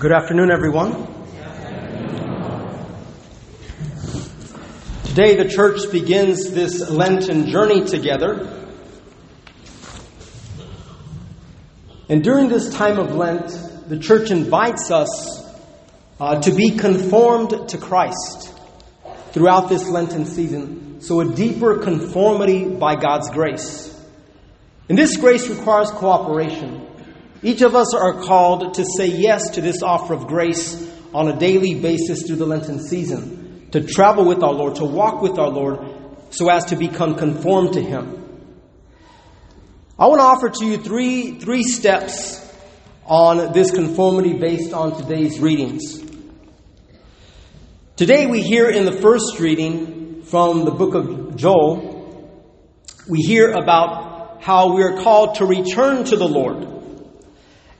Good afternoon, everyone. Today, the church begins this Lenten journey together. And during this time of Lent, the church invites us uh, to be conformed to Christ throughout this Lenten season. So, a deeper conformity by God's grace. And this grace requires cooperation. Each of us are called to say yes to this offer of grace on a daily basis through the Lenten season, to travel with our Lord, to walk with our Lord, so as to become conformed to Him. I want to offer to you three, three steps on this conformity based on today's readings. Today we hear in the first reading from the book of Joel, we hear about how we are called to return to the Lord.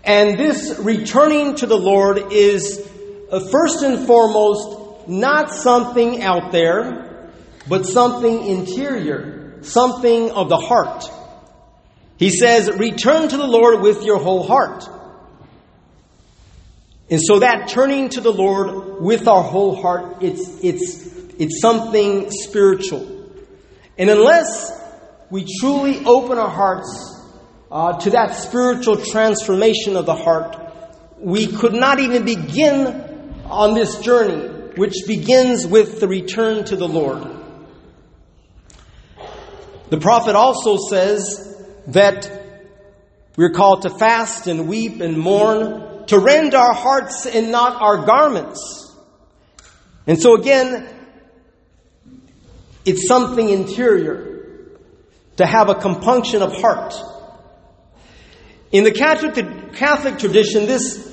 And this returning to the Lord is uh, first and foremost not something out there, but something interior, something of the heart. He says, return to the Lord with your whole heart. And so that turning to the Lord with our whole heart, it's, it's, it's something spiritual. And unless we truly open our hearts uh, to that spiritual transformation of the heart, we could not even begin on this journey, which begins with the return to the Lord. The prophet also says that we're called to fast and weep and mourn, to rend our hearts and not our garments. And so again, it's something interior to have a compunction of heart in the Catholic, Catholic tradition, this,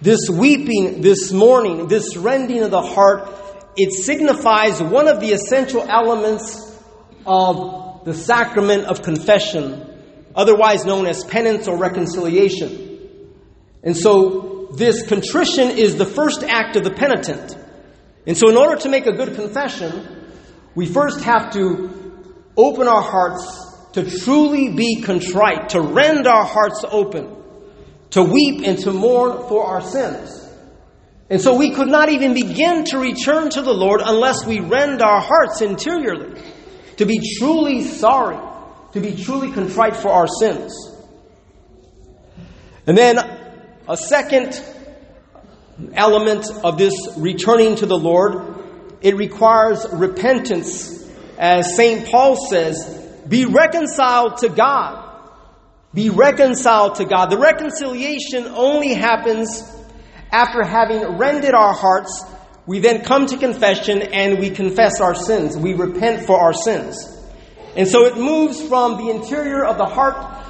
this weeping, this mourning, this rending of the heart, it signifies one of the essential elements of the sacrament of confession, otherwise known as penance or reconciliation. And so, this contrition is the first act of the penitent. And so, in order to make a good confession, we first have to open our hearts to truly be contrite, to rend our hearts open, to weep and to mourn for our sins. And so we could not even begin to return to the Lord unless we rend our hearts interiorly, to be truly sorry, to be truly contrite for our sins. And then a second element of this returning to the Lord, it requires repentance. As St. Paul says, be reconciled to God. Be reconciled to God. The reconciliation only happens after having rendered our hearts. We then come to confession and we confess our sins. We repent for our sins. And so it moves from the interior of the heart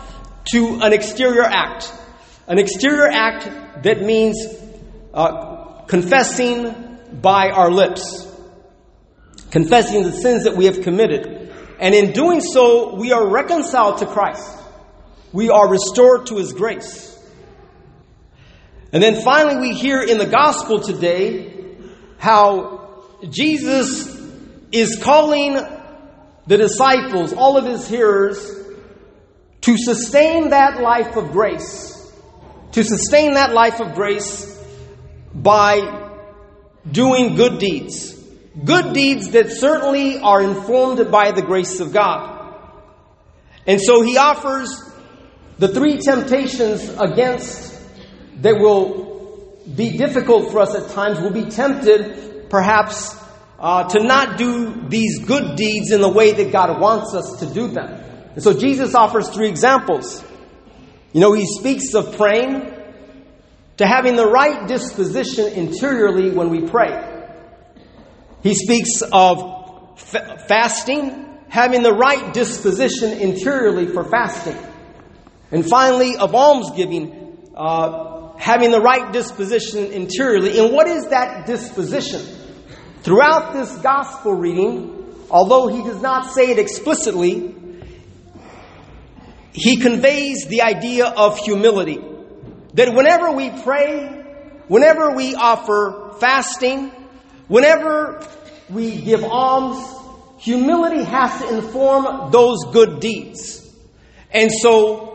to an exterior act. An exterior act that means uh, confessing by our lips, confessing the sins that we have committed. And in doing so, we are reconciled to Christ. We are restored to His grace. And then finally, we hear in the gospel today how Jesus is calling the disciples, all of His hearers, to sustain that life of grace. To sustain that life of grace by doing good deeds. Good deeds that certainly are informed by the grace of God. And so he offers the three temptations against that will be difficult for us at times. We'll be tempted, perhaps, uh, to not do these good deeds in the way that God wants us to do them. And so Jesus offers three examples. You know, he speaks of praying, to having the right disposition interiorly when we pray. He speaks of fasting, having the right disposition interiorly for fasting. And finally, of almsgiving, uh, having the right disposition interiorly. And what is that disposition? Throughout this gospel reading, although he does not say it explicitly, he conveys the idea of humility. That whenever we pray, whenever we offer fasting, Whenever we give alms, humility has to inform those good deeds. And so,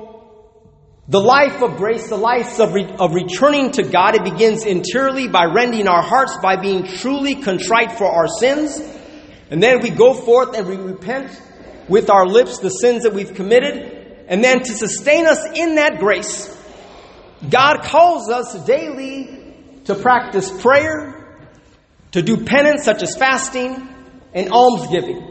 The life of grace, the life of, re- of returning to God, it begins interiorly by rending our hearts, by being truly contrite for our sins. And then we go forth and we repent with our lips the sins that we've committed. And then to sustain us in that grace, God calls us daily to practice prayer, to do penance such as fasting and almsgiving.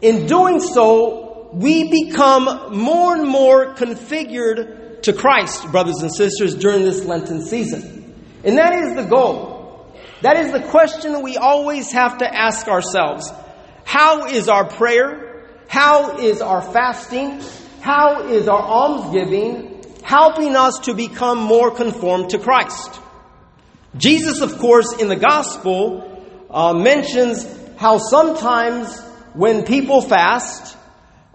In doing so, we become more and more configured to Christ, brothers and sisters, during this Lenten season. And that is the goal. That is the question we always have to ask ourselves. How is our prayer? How is our fasting? How is our almsgiving helping us to become more conformed to Christ? Jesus, of course, in the gospel, uh, mentions how sometimes when people fast,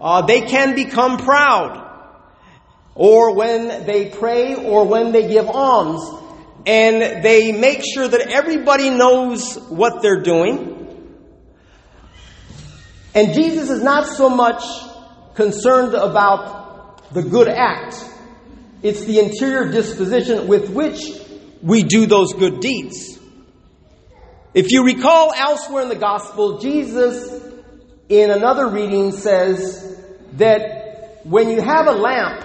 uh, they can become proud. Or when they pray, or when they give alms, and they make sure that everybody knows what they're doing. And Jesus is not so much concerned about the good act, it's the interior disposition with which we do those good deeds. If you recall elsewhere in the gospel, Jesus, in another reading, says that when you have a lamp,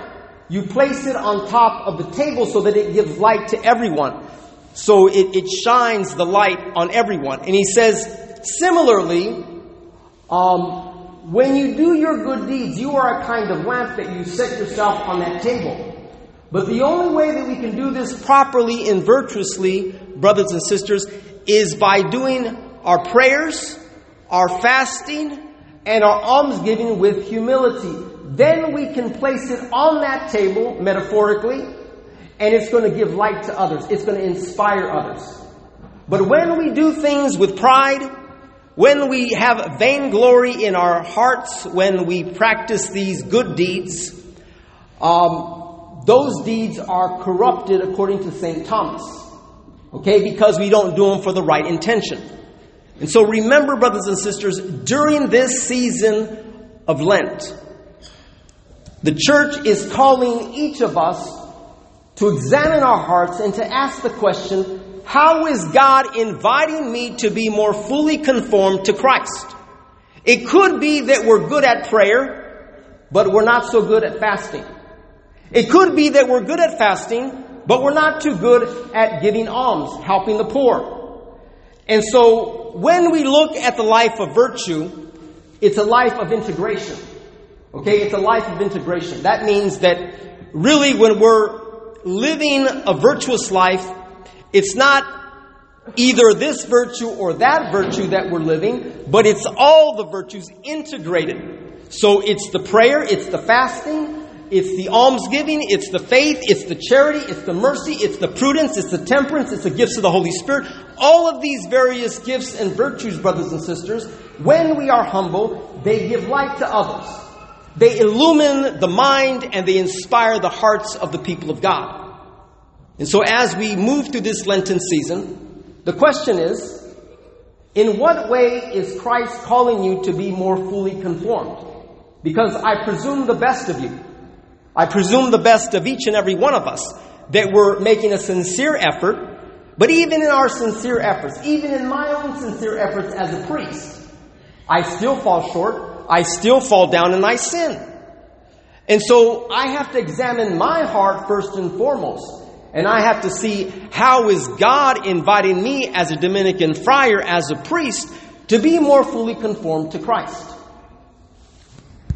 you place it on top of the table so that it gives light to everyone. So it, it shines the light on everyone. And he says, similarly, um, when you do your good deeds, you are a kind of lamp that you set yourself on that table. But the only way that we can do this properly and virtuously, brothers and sisters, is by doing our prayers, our fasting, and our almsgiving with humility. Then we can place it on that table, metaphorically, and it's going to give light to others. It's going to inspire others. But when we do things with pride, when we have vainglory in our hearts, when we practice these good deeds, um, those deeds are corrupted according to St. Thomas. Okay, because we don't do them for the right intention. And so remember, brothers and sisters, during this season of Lent, the church is calling each of us to examine our hearts and to ask the question, how is God inviting me to be more fully conformed to Christ? It could be that we're good at prayer, but we're not so good at fasting. It could be that we're good at fasting, but we're not too good at giving alms, helping the poor. And so when we look at the life of virtue, it's a life of integration. Okay, it's a life of integration. That means that really when we're living a virtuous life, it's not either this virtue or that virtue that we're living, but it's all the virtues integrated. So it's the prayer, it's the fasting, it's the almsgiving, it's the faith, it's the charity, it's the mercy, it's the prudence, it's the temperance, it's the gifts of the Holy Spirit. All of these various gifts and virtues, brothers and sisters, when we are humble, they give light to others. They illumine the mind and they inspire the hearts of the people of God. And so, as we move through this Lenten season, the question is in what way is Christ calling you to be more fully conformed? Because I presume the best of you. I presume the best of each and every one of us that we're making a sincere effort. But even in our sincere efforts, even in my own sincere efforts as a priest, I still fall short I still fall down and I sin. And so I have to examine my heart first and foremost. And I have to see how is God inviting me as a Dominican friar, as a priest, to be more fully conformed to Christ.